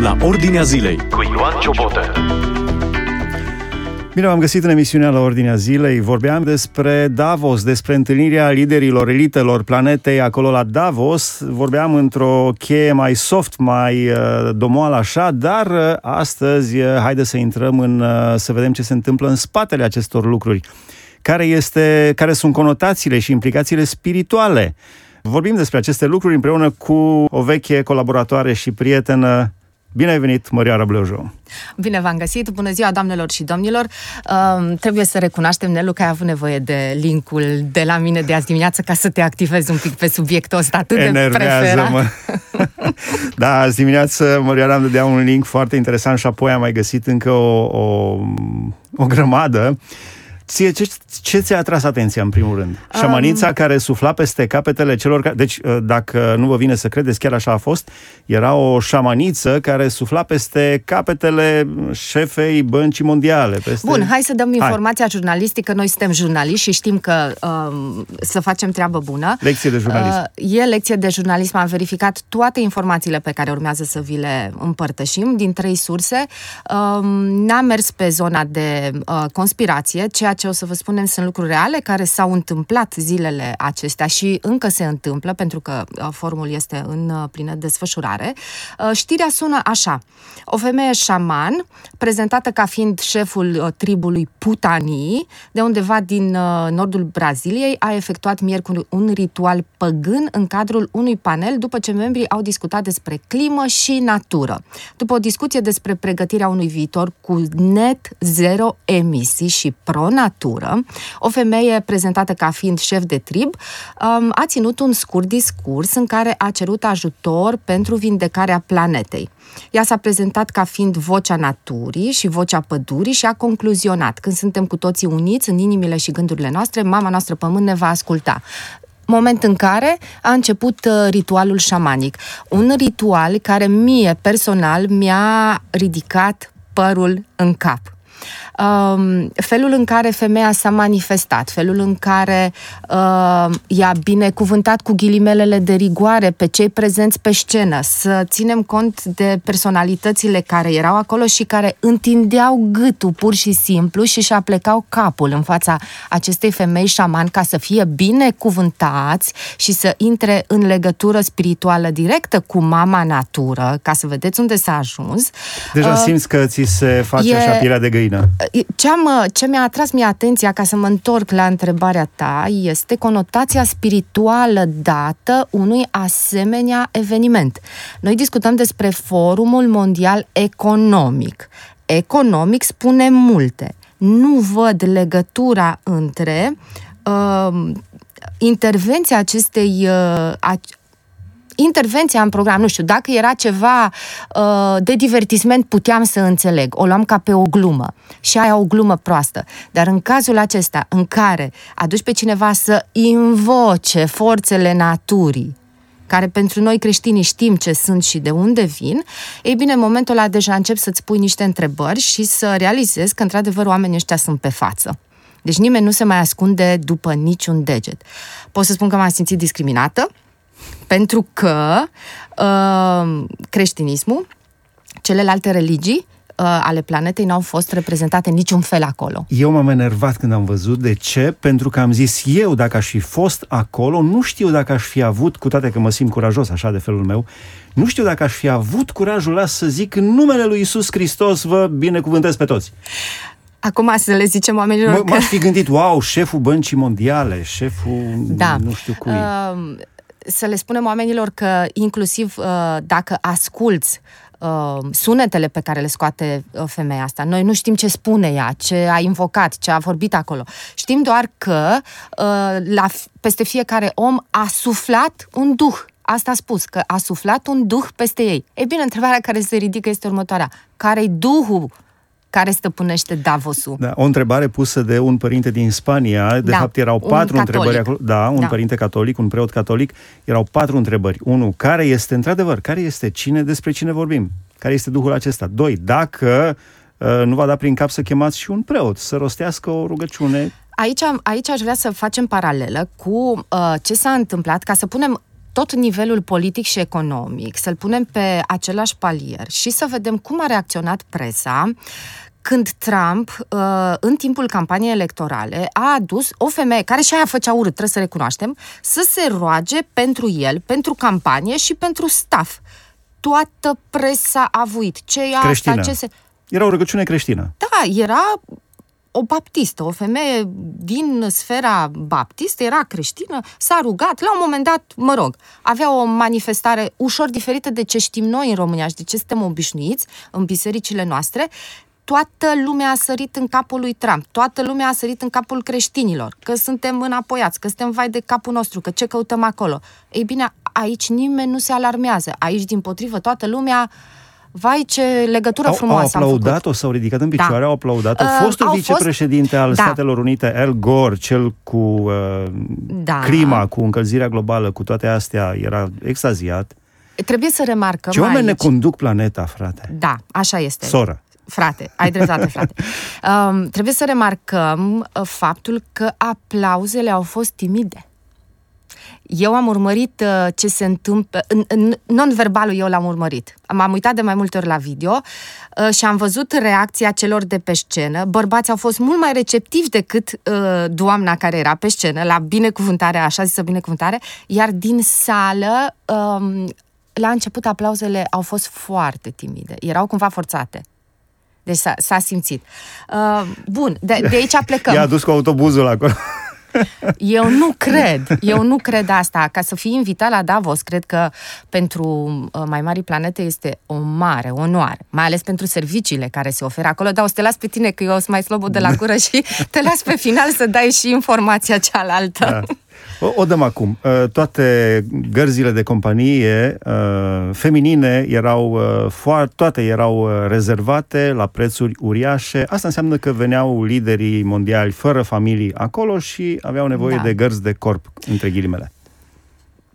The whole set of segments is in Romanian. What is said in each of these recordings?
la Ordinea Zilei cu Ioan Ciobotă. Bine v-am găsit în emisiunea la Ordinea Zilei. Vorbeam despre Davos, despre întâlnirea liderilor, elitelor planetei acolo la Davos. Vorbeam într-o cheie mai soft, mai uh, domoală așa, dar uh, astăzi uh, haide să intrăm în, uh, să vedem ce se întâmplă în spatele acestor lucruri. Care, este, care sunt conotațiile și implicațiile spirituale. Vorbim despre aceste lucruri împreună cu o veche colaboratoare și prietenă, Bine ai venit, Mărioara Bleujo! Bine v-am găsit! Bună ziua, doamnelor și domnilor! Uh, trebuie să recunoaștem, Nelu, că ai avut nevoie de linkul de la mine de azi dimineață ca să te activezi un pic pe subiectul ăsta atât de preferat. mă Da, azi dimineață Mărioara îmi dădea un link foarte interesant și apoi am mai găsit încă o, o, o grămadă Ție, ce, ce ți-a atras atenția în primul rând? Um... Șamanița care sufla peste capetele celor care... Deci, uh, dacă nu vă vine să credeți, chiar așa a fost, era o șamaniță care sufla peste capetele șefei băncii mondiale. Peste... Bun, hai să dăm informația hai. jurnalistică. Noi suntem jurnaliști și știm că um, să facem treabă bună. Lecție de jurnalism. Uh, e lecție de jurnalism. Am verificat toate informațiile pe care urmează să vi le împărtășim din trei surse. Um, n-am mers pe zona de uh, conspirație, ceea ce ce o să vă spunem sunt lucruri reale care s-au întâmplat zilele acestea și încă se întâmplă pentru că uh, formul este în uh, plină desfășurare. Uh, știrea sună așa. O femeie șaman, prezentată ca fiind șeful tribului Putanii, de undeva din nordul Braziliei, a efectuat miercuri un ritual păgân în cadrul unui panel după ce membrii au discutat despre climă și natură. După o discuție despre pregătirea unui viitor cu net zero emisii și pro natură, o femeie prezentată ca fiind șef de trib, um, a ținut un scurt discurs în care a cerut ajutor pentru vindecarea planetei. Ea s-a prezentat ca fiind vocea naturii și vocea pădurii și a concluzionat, când suntem cu toții uniți în inimile și gândurile noastre, mama noastră pământ ne va asculta moment în care a început uh, ritualul șamanic. Un ritual care mie personal mi-a ridicat părul în cap um, felul în care femeia s-a manifestat, felul în care uh, i-a binecuvântat cu ghilimelele de rigoare pe cei prezenți pe scenă, să ținem cont de personalitățile care erau acolo și care întindeau gâtul pur și simplu și și aplecau capul în fața acestei femei șaman ca să fie binecuvântați și să intre în legătură spirituală directă cu mama natură, ca să vedeți unde s-a ajuns. Deja uh, simți că ți se face e, așa pielea de găină ce, am, ce mi-a atras mie atenția, ca să mă întorc la întrebarea ta, este conotația spirituală dată unui asemenea eveniment. Noi discutăm despre Forumul Mondial Economic. Economic spune multe. Nu văd legătura între uh, intervenția acestei, uh, intervenția în program, nu știu, dacă era ceva uh, de divertisment, puteam să înțeleg. O luam ca pe o glumă. Și aia o glumă proastă. Dar în cazul acesta, în care aduci pe cineva să invoce forțele naturii, care pentru noi creștinii știm ce sunt și de unde vin, ei bine, în momentul ăla deja încep să-ți pui niște întrebări și să realizezi că, într-adevăr, oamenii ăștia sunt pe față. Deci nimeni nu se mai ascunde după niciun deget. Pot să spun că m-am simțit discriminată, pentru că uh, creștinismul, celelalte religii uh, ale planetei n-au fost reprezentate niciun fel acolo. Eu m-am enervat când am văzut. De ce? Pentru că am zis eu, dacă aș fi fost acolo, nu știu dacă aș fi avut, cu toate că mă simt curajos așa de felul meu, nu știu dacă aș fi avut curajul ăla să zic în numele lui Isus Hristos vă binecuvântez pe toți. Acum să le zicem oamenilor M- că... M-aș fi gândit, wow, șeful băncii mondiale, șeful da. nu știu cui. Uh, să le spunem oamenilor că inclusiv uh, dacă asculți uh, sunetele pe care le scoate uh, femeia asta. Noi nu știm ce spune ea, ce a invocat, ce a vorbit acolo. Știm doar că la, peste fiecare om a suflat un duh. Asta a spus, că a suflat un duh peste ei. E bine, întrebarea care se ridică este următoarea. Care-i duhul care stăpânește Davosul. Da, o întrebare pusă de un părinte din Spania, de da, fapt erau patru întrebări acolo, da, un da. părinte catolic, un preot catolic, erau patru întrebări. Unu, care este, într-adevăr, care este cine, despre cine vorbim? Care este Duhul acesta? Doi, dacă uh, nu va da prin cap să chemați și un preot, să rostească o rugăciune Aici, aici aș vrea să facem paralelă cu uh, ce s-a întâmplat, ca să punem tot nivelul politic și economic, să-l punem pe același palier și să vedem cum a reacționat presa când Trump, uh, în timpul campaniei electorale, a adus o femeie, care și aia făcea urât, trebuie să recunoaștem, să se roage pentru el, pentru campanie și pentru staff. Toată presa a avuit. Ce e Creștină. asta? Ce se... Era o rugăciune creștină. Da, era o baptistă, o femeie din sfera baptistă, era creștină, s-a rugat, la un moment dat, mă rog, avea o manifestare ușor diferită de ce știm noi în România și de ce suntem obișnuiți în bisericile noastre, toată lumea a sărit în capul lui Trump, toată lumea a sărit în capul creștinilor, că suntem înapoiați, că suntem vai de capul nostru, că ce căutăm acolo. Ei bine, aici nimeni nu se alarmează, aici, din potrivă, toată lumea Vai, ce legătură au, frumoasă Au aplaudat-o, s-au ridicat în picioare, da. au aplaudat-o. Uh, Fostul vicepreședinte fost... al da. Statelor Unite, Al Gore, cel cu uh, da. clima, cu încălzirea globală, cu toate astea, era extaziat. Trebuie să remarcăm Ce oameni aici... ne conduc planeta, frate? Da, așa este. Soră. Frate, ai dreptate, frate. Um, trebuie să remarcăm uh, faptul că aplauzele au fost timide. Eu am urmărit uh, ce se întâmplă, non-verbalul eu l-am urmărit. M-am uitat de mai multe ori la video uh, și am văzut reacția celor de pe scenă. Bărbații au fost mult mai receptivi decât uh, doamna care era pe scenă, la binecuvântare, așa zisă binecuvântare, iar din sală, um, la început aplauzele au fost foarte timide, erau cumva forțate. Deci s-a, s-a simțit. Uh, bun, de, de aici plecăm. I-a dus cu autobuzul acolo. Eu nu cred, eu nu cred asta. Ca să fii invitat la Davos, cred că pentru uh, mai mari planete este o mare onoare, mai ales pentru serviciile care se oferă acolo, dar o să te las pe tine, că eu sunt mai slobă de la cură și te las pe final să dai și informația cealaltă. Da. O, o dăm acum. Uh, toate gărzile de companie uh, feminine erau uh, toate erau rezervate la prețuri uriașe. Asta înseamnă că veneau liderii mondiali fără familii acolo și aveau nevoie da. de gărzi de corp, între ghilimele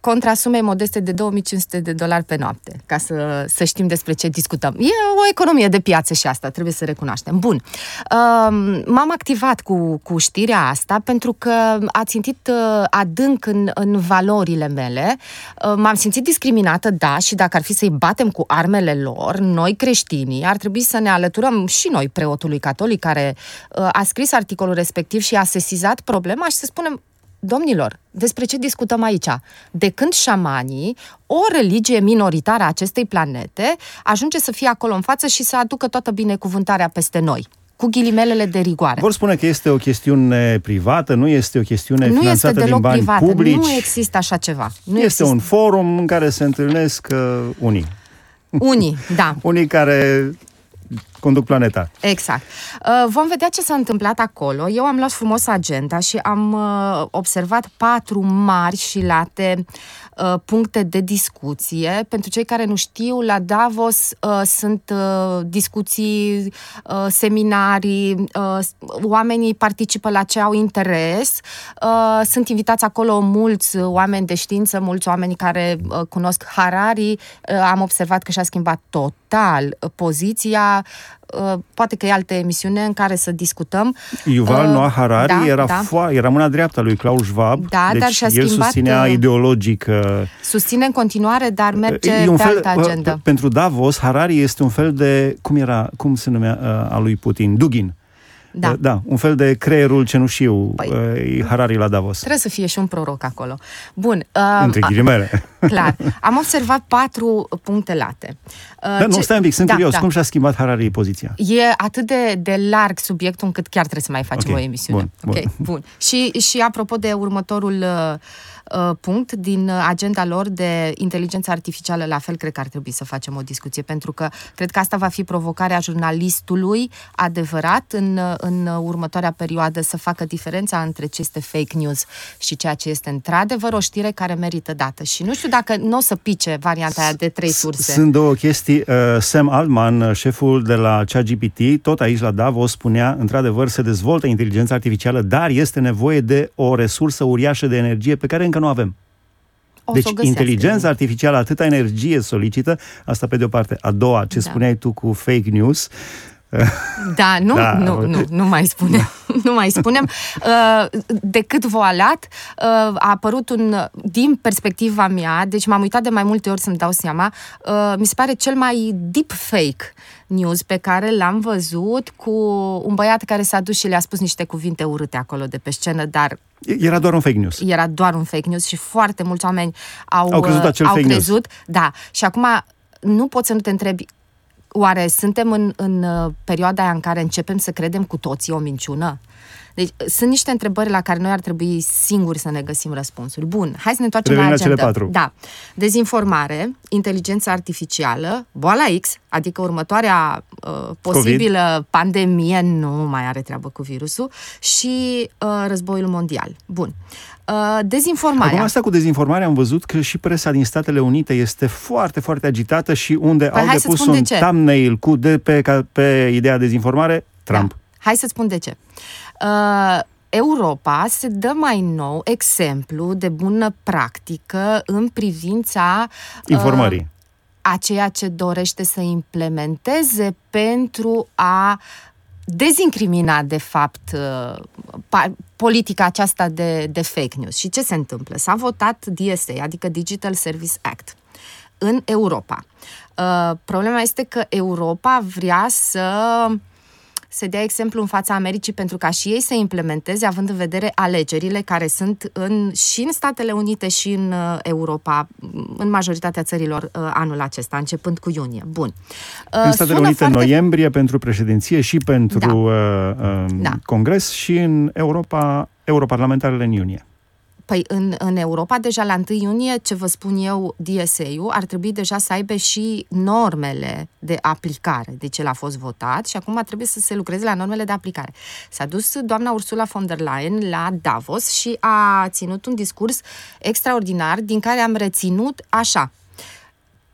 contra sumei modeste de 2500 de dolari pe noapte, ca să, să știm despre ce discutăm. E o economie de piață și asta, trebuie să recunoaștem. Bun. M-am activat cu, cu știrea asta pentru că a țintit uh, adânc în, în valorile mele. Uh, m-am simțit discriminată, da, și dacă ar fi să-i batem cu armele lor, noi creștinii, ar trebui să ne alăturăm și noi preotului catolic care uh, a scris articolul respectiv și a sesizat problema și să spunem Domnilor, despre ce discutăm aici? De când șamanii, o religie minoritară a acestei planete, ajunge să fie acolo în față și să aducă toată binecuvântarea peste noi cu ghilimelele de rigoare. Vor spune că este o chestiune privată, nu este o chestiune nu finanțată este din bani privată. publici. Nu există așa ceva. Nu este există. un forum în care se întâlnesc uh, unii. Unii, da. unii care conduc planeta. Exact. Uh, vom vedea ce s-a întâmplat acolo. Eu am luat frumos agenda și am uh, observat patru mari și late uh, puncte de discuție. Pentru cei care nu știu, la Davos sunt discuții, seminarii, oamenii participă la ce au interes. Sunt invitați acolo mulți oameni de știință, mulți oameni care cunosc Harari. Am observat că și-a schimbat total poziția Uh, poate că e altă emisiune în care să discutăm. Yuval uh, Noah Harari da, era, da. Foa, era mâna dreaptă lui Klaus Schwab, da, deci dar și-a el schimbat, susținea uh, ideologic. Uh, susține în continuare, dar merge e un pe fel, altă agendă. Uh, pentru Davos, Harari este un fel de, cum era, cum se numea uh, a lui Putin? Dugin. Da. da, un fel de creierul cenușiu, păi, uh, Harari la Davos. Trebuie să fie și un proroc acolo. Bun. Uh, Între ghilimele. Clar. Am observat patru puncte late. Uh, da, nu, stai un pic, sunt da, curios. Da. Cum și-a schimbat Harari poziția? E atât de, de larg subiectul încât chiar trebuie să mai facem okay. o emisiune. Bun, okay, bun. bun. Și, și apropo de următorul uh, uh, punct din agenda lor de inteligență artificială, la fel cred că ar trebui să facem o discuție, pentru că cred că asta va fi provocarea jurnalistului adevărat în, în următoarea perioadă să facă diferența între ce este fake news și ceea ce este într-adevăr o știre care merită dată. Și nu știu dacă nu o să pice varianta aia de trei surse. Sunt două chestii. Uh, Sam Altman, șeful de la ChatGPT, tot aici la Davos, spunea, într-adevăr, se dezvoltă inteligența artificială, dar este nevoie de o resursă uriașă de energie pe care încă nu avem. O deci inteligența artificială atâta energie solicită, asta pe de o parte. A doua, ce da. spuneai tu cu fake news, Da, nu, da, nu, nu, nu mai spunem. nu mai spunem. Uh, decât voalat, uh, a apărut un, din perspectiva mea, deci m-am uitat de mai multe ori să-mi dau seama, uh, mi se pare cel mai deep fake news pe care l-am văzut cu un băiat care s-a dus și le-a spus niște cuvinte urâte acolo de pe scenă, dar era doar un fake news. Era doar un fake news și foarte mulți oameni au, au crezut acel au fake crezut. News. Da. Și acum nu poți să nu te întrebi Oare suntem în, în uh, perioada în care începem să credem cu toții o minciună? Deci sunt niște întrebări la care noi ar trebui singuri să ne găsim răspunsuri. Bun, hai să ne întoarcem Revenim la agenda. cele patru. Da. Dezinformare, inteligență artificială, boala X, adică următoarea uh, posibilă COVID. pandemie, nu mai are treabă cu virusul, și uh, războiul mondial. Bun. Uh, dezinformarea. Acum asta cu dezinformarea am văzut că și presa din Statele Unite este foarte, foarte agitată și unde Păi au hai să depus spun de un ce. thumbnail cu de pe, ca, pe ideea dezinformare, Trump. Da. Hai să spun de ce. Uh, Europa se dă mai nou exemplu de bună practică în privința Informării. Uh, a ceea ce dorește să implementeze pentru a dezincrimina, de fapt, uh, pa- politica aceasta de, de fake news. Și ce se întâmplă? S-a votat DSA, adică Digital Service Act, în Europa. Uh, problema este că Europa vrea să se dea exemplu în fața Americii pentru ca și ei să implementeze, având în vedere alegerile care sunt în, și în Statele Unite și în uh, Europa, în majoritatea țărilor uh, anul acesta, începând cu iunie. Bun. Uh, În Statele sună Unite în foarte- noiembrie pentru președinție și pentru Da. uh, uh, Da. Congres și în Europa, europarlamentarele în iunie. Păi în, în Europa, deja la 1 iunie, ce vă spun eu, DSA-ul ar trebui deja să aibă și normele de aplicare. Deci el a fost votat și acum trebuie să se lucreze la normele de aplicare. S-a dus doamna Ursula von der Leyen la Davos și a ținut un discurs extraordinar din care am reținut așa.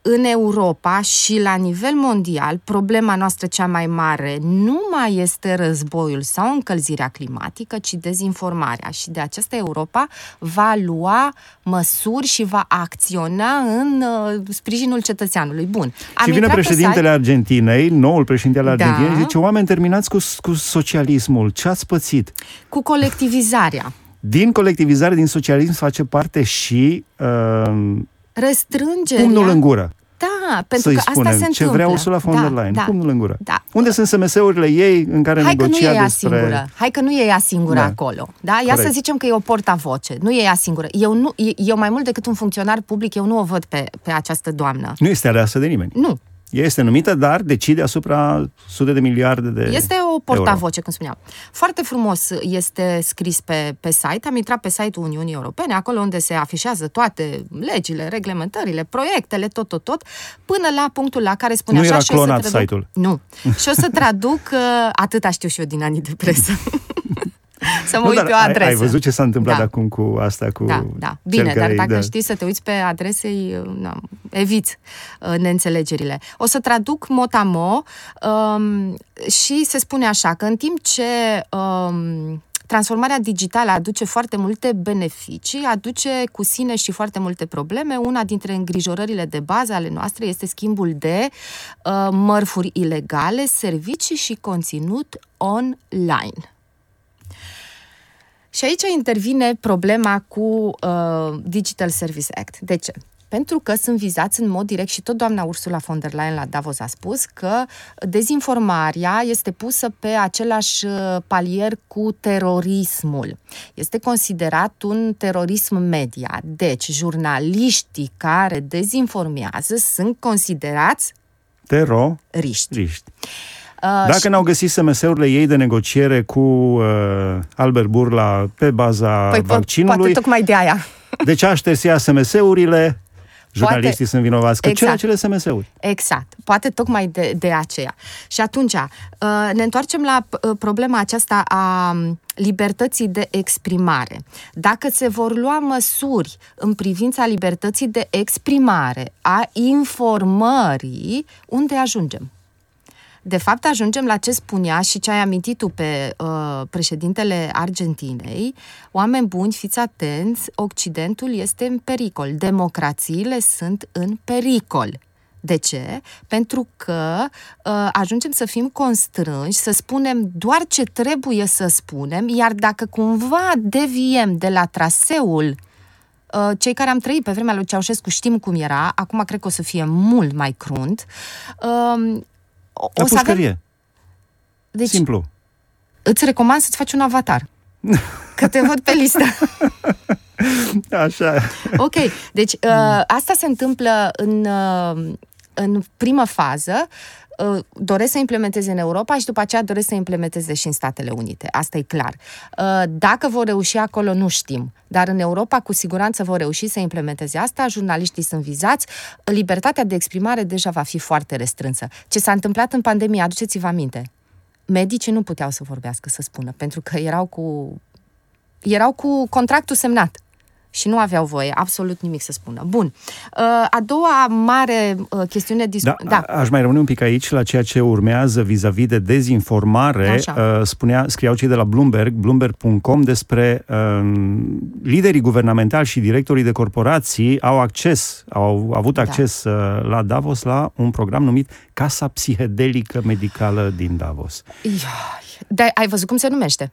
În Europa și la nivel mondial, problema noastră cea mai mare nu mai este războiul sau încălzirea climatică, ci dezinformarea. Și de aceasta Europa va lua măsuri și va acționa în uh, sprijinul cetățeanului. Bun. Am și vine intrat pe președintele site- Argentinei, noul președinte al Da. Argentinei, și zice, oameni, terminați cu, cu socialismul, ce ați pățit? cu colectivizarea. Din colectivizare, din socialism face parte și uh, Restrângerea. pumnul în gură. Da, pentru să-i că spunem, asta se ce întâmplă. vrea Ursula von da, der Leyen, da. pumnul în gură. Da. Unde sunt SMS-urile ei în care Hai că nu negocia e ea despre... singură. Hai că nu e ea singură Da. acolo. Da? Ia Corect. să zicem că e o portavoce. Nu e ea singură. Eu, nu, eu mai mult decât un funcționar public, eu nu o văd pe, pe această doamnă. Nu este aleasă de nimeni. Nu. Ea este numită, dar decide asupra sute de miliarde de Este o portavoce, cum spuneam. Foarte frumos este scris pe, pe site. Am intrat pe site-ul Uniunii Europene, acolo unde se afișează toate legile, reglementările, proiectele, tot, tot, tot, până la punctul la care spune Nu așa era și o să clonat traduc... site-ul. Nu. Și o să traduc, uh, atâta știu și eu din anii de presă. să mă Nu, uit dar pe o ai- adresă. Ai văzut ce s-a întâmplat Da. acum cu asta, cu Da, da. cel Bine, dar care- dacă da. știi să te uiți pe adrese, na, eviți uh, neînțelegerile. O să traduc mot-a-mo um, și se spune așa, că în timp ce um, transformarea digitală aduce foarte multe beneficii, aduce cu sine și foarte multe probleme. Una dintre îngrijorările de bază ale noastre este schimbul de uh, mărfuri ilegale, servicii și conținut online. Și aici intervine problema cu uh, Digital Service Act. De ce? Pentru că sunt vizați în mod direct și tot doamna Ursula von der Leyen la Davos a spus că dezinformarea este pusă pe același uh, palier cu terorismul. Este considerat un terorism media. Deci, jurnaliștii care dezinformează sunt considerați Teroriști. riști. Uh, Dacă n-au găsit SMS-urile ei de negociere cu uh, Albert Burla pe baza păi, po- vaccinului, poate tocmai de aia. de ce a șters ea SMS-urile, jurnaliștii sunt vinovați, că Exact. cer acele SMS-uri. Exact. Poate tocmai de, de aceea. Și atunci, uh, ne întoarcem la uh, problema aceasta a um, libertății de exprimare. Dacă se vor lua măsuri în privința libertății de exprimare, a informării, unde ajungem? De fapt, ajungem la ce spunea și ce ai amintit tu pe uh, președintele Argentinei. Oameni buni, fiți atenți, Occidentul este în pericol. Democrațiile sunt în pericol. De ce? Pentru că uh, ajungem să fim constrânși, să spunem doar ce trebuie să spunem, iar dacă cumva deviem de la traseul uh, cei care am trăit pe vremea lui Ceaușescu știm cum era, acum cred că o să fie mult mai crunt. Uh, o, o să avem... Deci, Simplu. Îți recomand să-ți faci un avatar. Că te văd pe listă. Așa. Ok, deci uh, asta se întâmplă în, uh, în primă fază. Uh, doresc să implementeze în Europa și după aceea doresc să implementeze și în Statele Unite. Asta e clar. Uh, dacă vor reuși acolo, nu știm. Dar în Europa, cu siguranță, vor reuși să implementeze asta. Jurnaliștii sunt vizați. Libertatea de exprimare deja va fi foarte restrânsă. Ce s-a întâmplat în pandemie, aduceți-vă aminte. Medicii nu puteau să vorbească, să spună, pentru că erau cu erau cu contractul semnat și nu aveau voie absolut nimic să spună. Bun. Uh, a doua mare uh, chestiune... Dis- da, da. Aș mai rămâne un pic aici la ceea ce urmează vis-a-vis de dezinformare. Așa. Uh, spunea, scriau cei de la Bloomberg, bloomberg.com, despre uh, liderii guvernamentali și directorii de corporații au acces, au avut da. acces da. uh, la Davos la un program numit Casa Psihedelică Medicală din Davos. Ia, ai văzut cum se numește?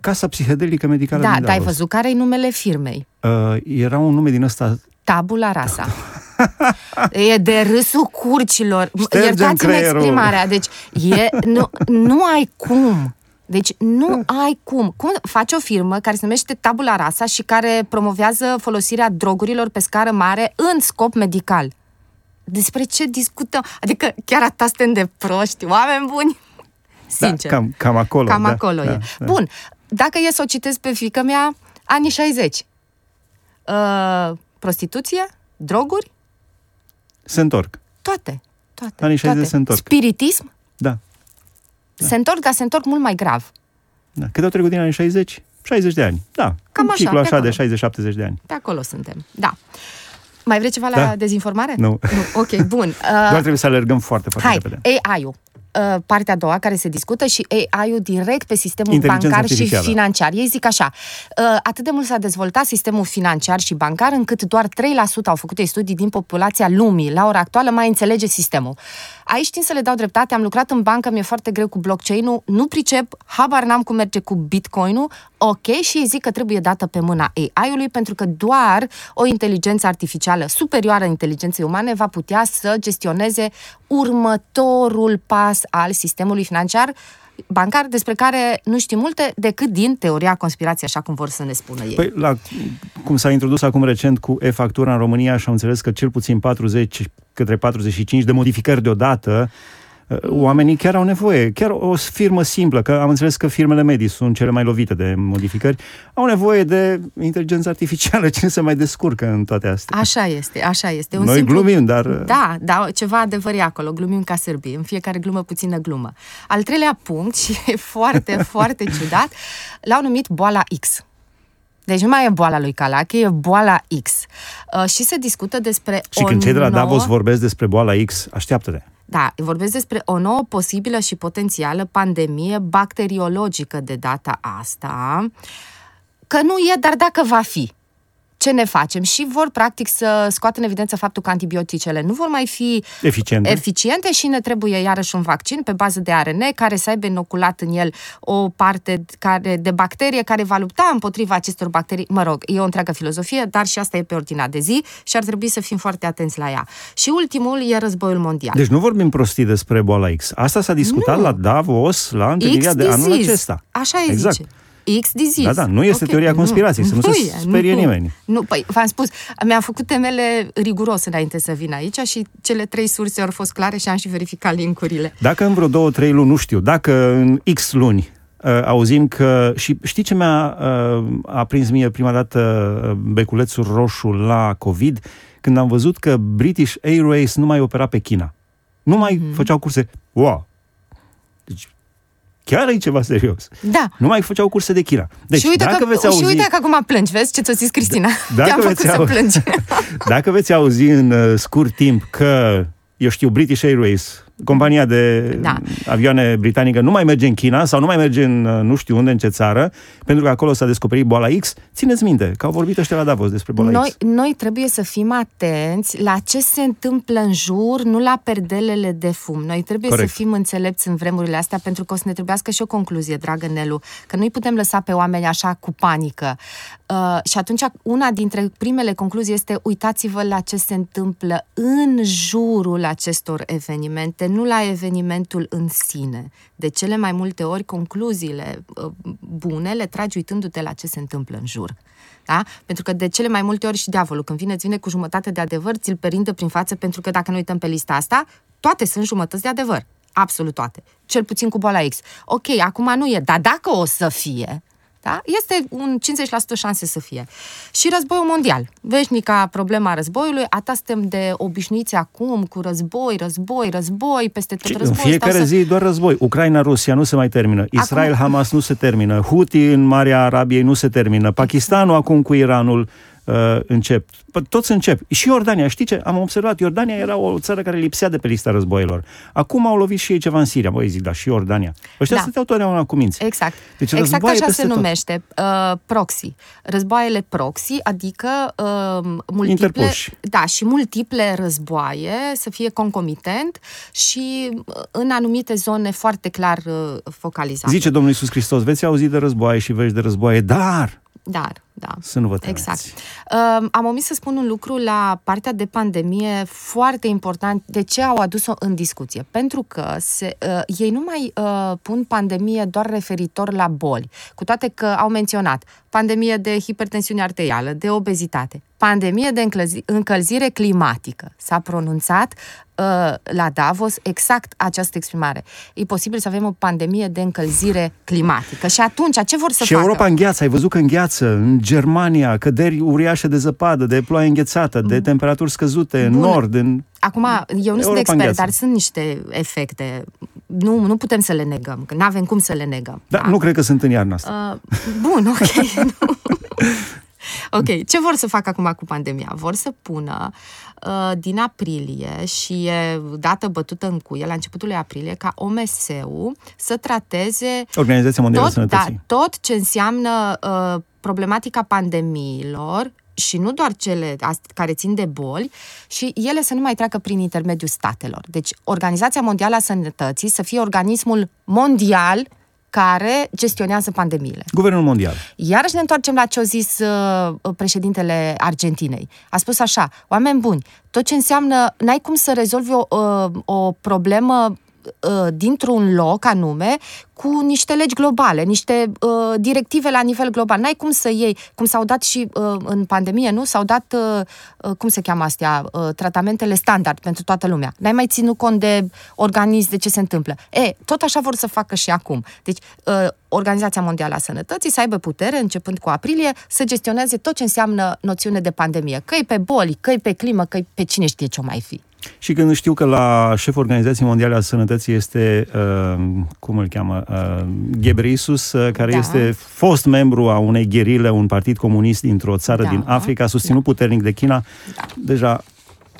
Casa Psihedelică Medicală da, din Davos. Da, ai văzut care e numele firmei? Uh, era un nume din ăsta... Tabula rasa. e de râsul curcilor. Ștergem Iertați-mi creierul. exprimarea. Deci, e, nu, nu ai cum. Deci nu ai cum. Cum faci o firmă care se numește Tabula Rasa și care promovează folosirea drogurilor pe scară mare în scop medical? Despre ce discutăm? Adică chiar atâta suntem de proști, oameni buni? Sincer. Da, cam, cam acolo. Cam da, acolo da, e. Da. Bun, dacă e să o citesc pe fică mea, anii 60. Uh, prostituție, droguri? Se întorc. Toate. toate anii 60 toate. se întorc. Spiritism? Da. da. Se întorc, dar se întorc mult mai grav. Da. Cât au trecut din anii 60? 60 de ani. Da. Cam un așa, ciclu așa de, de 60-70 de ani. Pe acolo suntem. Da. Mai vreți ceva la da. dezinformare? Nu. nu. Ok, bun. Uh, Doar trebuie să alergăm foarte, foarte hai, repede. AI-ul. Uh, partea a doua care se discută și AI-ul direct pe sistemul bancar și financiar. Ei zic așa, uh, atât de mult s-a dezvoltat sistemul financiar și bancar încât doar 3% au făcut studii din populația lumii la ora actuală mai înțelege sistemul. Aici știm să le dau dreptate, am lucrat în bancă, mi-e foarte greu cu blockchain-ul, nu pricep, habar n-am cum merge cu bitcoin-ul, ok, și ei zic că trebuie dată pe mâna AI-ului pentru că doar o inteligență artificială superioară inteligenței umane va putea să gestioneze următorul pas al sistemului financiar bancar despre care nu știm multe decât din teoria conspirației, așa cum vor să ne spună ei. Păi, la, cum s-a introdus acum recent cu e-factura în România și am înțeles că cel puțin 40 către 45 de modificări deodată oamenii chiar au nevoie, chiar o firmă simplă, că am înțeles că firmele medii sunt cele mai lovite de modificări, au nevoie de inteligență artificială, cine se mai descurcă în toate astea. Așa este, așa este. Un Noi simplu... glumim, dar... Da, da, ceva adevăr e acolo, glumim ca sârbii, în fiecare glumă puțină glumă. Al treilea punct, și e foarte, foarte ciudat, l-au numit boala X. Deci nu mai e boala lui Calache, e boala X. Uh, și se discută despre Și o când cei de la nouă... Davos vorbesc despre boala X, așteaptă-te. Da, vorbesc despre o nouă posibilă și potențială pandemie bacteriologică de data asta, că nu e, dar dacă va fi ce ne facem și vor practic să scoată în evidență faptul că antibioticele nu vor mai fi eficiente, eficiente și ne trebuie iarăși un vaccin pe bază de ARN care să aibă inoculat în el o parte care, de bacterie care va lupta împotriva acestor bacterii. Mă rog, e o întreagă filozofie, dar și asta e pe ordinea de zi și ar trebui să fim foarte atenți la ea. Și ultimul e războiul mondial. Deci nu vorbim prostii despre boala X. Asta s-a discutat nu. la Davos, la întâlnirea de anul acesta. Așa e exact. zice. X disease. Da, da, nu este okay. teoria conspirației, nu, să nu, nu se e, sperie nu, nimeni. Nu, păi, v-am spus, mi-am făcut temele riguros înainte să vin aici și cele trei surse au fost clare și am și verificat linkurile. Dacă în vreo două, trei luni, nu știu, dacă în X luni uh, auzim că... Și știi ce mi-a uh, a prins mie prima dată beculețul roșu la COVID? Când am văzut că British Airways nu mai opera pe China. Nu mai mm-hmm. făceau curse. Wow! Deci Chiar e ceva serios. Da. Nu mai făceau curse de China. Deci, și uite dacă că, veți auzi... Și uite că acum plângi, vezi ce ți-a zis Cristina. D- dacă Te-am veți făcut au... să plângi. dacă veți auzi în uh, scurt timp că, eu știu, British Airways compania de da. avioane britanică nu mai merge în China sau nu mai merge în nu știu unde, în ce țară, pentru că acolo s-a descoperit boala X. Țineți minte că au vorbit ăștia la Davos despre boala noi, X. Noi trebuie să fim atenți la ce se întâmplă în jur, nu la perdelele de fum. Noi trebuie Corect. să fim înțelepți în vremurile astea, pentru că o să ne trebuiască și o concluzie, dragă Nelu, că nu-i putem lăsa pe oameni așa cu panică. Uh, și atunci, una dintre primele concluzii este uitați-vă la ce se întâmplă în jurul acestor evenimente, nu la evenimentul în sine. De cele mai multe ori, concluziile uh, bune le tragi uitându-te la ce se întâmplă în jur. Da? Pentru că de cele mai multe ori și diavolul, când vine, vine cu jumătate de adevăr, ți-l perindă prin față, pentru că dacă ne uităm pe lista asta, toate sunt jumătăți de adevăr. Absolut toate. Cel puțin cu boala X. Ok, acum nu e, dar dacă o să fie, da? Este un 50% șanse să fie. Și războiul mondial. Veșnica problema războiului, atâta suntem de obișnuiți acum cu război, război, război, peste tot și război. În fiecare zi doar război. Ucraina-Rusia nu se mai termină. Israel-Hamas nu se termină. Houthi în Marea Arabiei nu se termină. Pakistanul acum cu Iranul uh, încep. Toți încep. Și Iordania, știi ce? Am observat, Iordania era o țară care lipsea de pe lista războiilor. Acum au lovit și ei ceva în Siria. Băi, zic, da, și Iordania. Ăștia da. stăteau totdeauna cu minți. Exact. Deci exact așa se tot. numește. Uh, proxy. Războaiele proxy, adică uh, multiple... Interpuși. Da, și multiple războaie să fie concomitent și uh, în anumite zone foarte clar uh, focalizate. Zice Domnul Iisus Hristos, veți auzi de războaie și veți de războaie, dar dar, da. Să nu vă temeți. Exact. Uh, am omis să spun un lucru la partea de pandemie foarte important. De ce au adus-o în discuție? Pentru că se, uh, ei nu mai uh, pun pandemie doar referitor la boli, cu toate că au menționat pandemie de hipertensiune arterială, de obezitate, pandemie de încălzire climatică. S-a pronunțat uh, la Davos exact această exprimare. E posibil să avem o pandemie de încălzire climatică. Și atunci, ce vor să și facă? Și Europa îngheață, ai văzut că îngheață în Germania, căderi uriașe de zăpadă, de ploaie înghețată, de temperaturi scăzute Bun. în nord, în Acum, eu nu sunt expert, dar sunt niște efecte. Nu, nu putem să le negăm, că nu avem cum să le negăm. Da, da, nu cred că sunt în iarna asta. Uh, bun, ok. ok, ce vor să facă acum cu pandemia? Vor să pună uh, din aprilie și e dată bătută în cuie la începutul lui aprilie ca OMS-ul să trateze Organizația Mondială tot, a Sănătății. Da, tot ce înseamnă uh, problematica pandemiilor și nu doar cele care țin de boli, și ele să nu mai treacă prin intermediul statelor. Deci, Organizația Mondială a Sănătății să fie organismul mondial care gestionează pandemiile. Guvernul mondial. Iarăși ne întoarcem la ce a zis uh, președintele Argentinei. A spus așa, oameni buni, tot ce înseamnă, n-ai cum să rezolvi o, uh, o problemă Uh, dintr-un loc anume cu niște legi globale, niște uh, directive la nivel global. N-ai cum să iei, cum s-au dat și uh, în pandemie, nu? S-au dat, uh, uh cum se cheamă astea, uh, tratamentele standard pentru toată lumea. N-ai mai ținut cont de organism, de ce se întâmplă. E, tot așa vor să facă și acum. Deci, uh, Organizația Mondială a Sănătății să aibă putere, începând cu aprilie, să gestioneze tot ce înseamnă noțiune de pandemie. Că pe boli, că pe climă, că pe cine știe ce o mai fi. Și când știu că la șeful Organizației Mondiale a Sănătății este, uh, cum îl cheamă, uh, Ghebreisus, uh, care da. este fost membru a unei gherile, un partid comunist dintr-o țară da. din Africa, susținut da. puternic de China, da. deja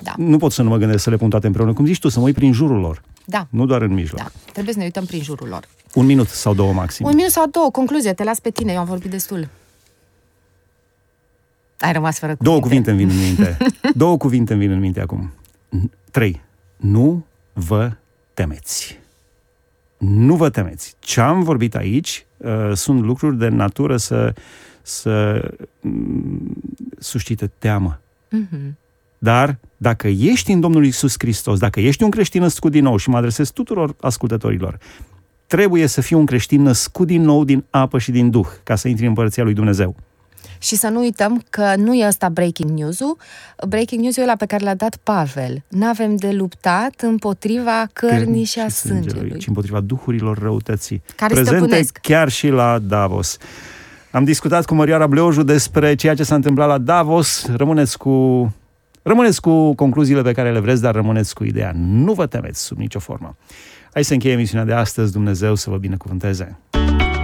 da. nu pot să nu mă gândesc să le pun toate împreună. Cum zici tu, să mă uit prin jurul lor. Da. Nu doar în mijloc. Da. Trebuie să ne uităm prin jurul lor. Un minut sau două maxim. Un minut sau două. Concluzie, te las pe tine, eu am vorbit destul. Ai rămas fără cuvinte. Două cuvinte îmi vin în minte. două cuvinte îmi vin în minte acum. 3. Nu vă temeți. Nu vă temeți. Ce am vorbit aici uh, sunt lucruri de natură să, să mm, suscită teamă. Mm-hmm. Dar dacă ești în Domnul Isus Hristos, dacă ești un creștin născut din nou, și mă adresez tuturor ascultătorilor, trebuie să fii un creștin născut din nou din apă și din Duh, ca să intri în Împărăția lui Dumnezeu. Și să nu uităm că nu e ăsta breaking news-ul. Breaking news-ul e ăla pe care l-a dat Pavel. N-avem de luptat împotriva cărnii și a sângelui, sângelui, ci împotriva duhurilor răutății. Care Prezente stăpânesc. chiar și la Davos. Am discutat cu Mărioara Bleoju despre ceea ce s-a întâmplat la Davos. Rămâneți cu Rămâneți cu concluziile pe care le vreți, dar rămâneți cu ideea. Nu vă temeți sub nicio formă. Hai să încheie emisiunea de astăzi. Dumnezeu să vă binecuvânteze.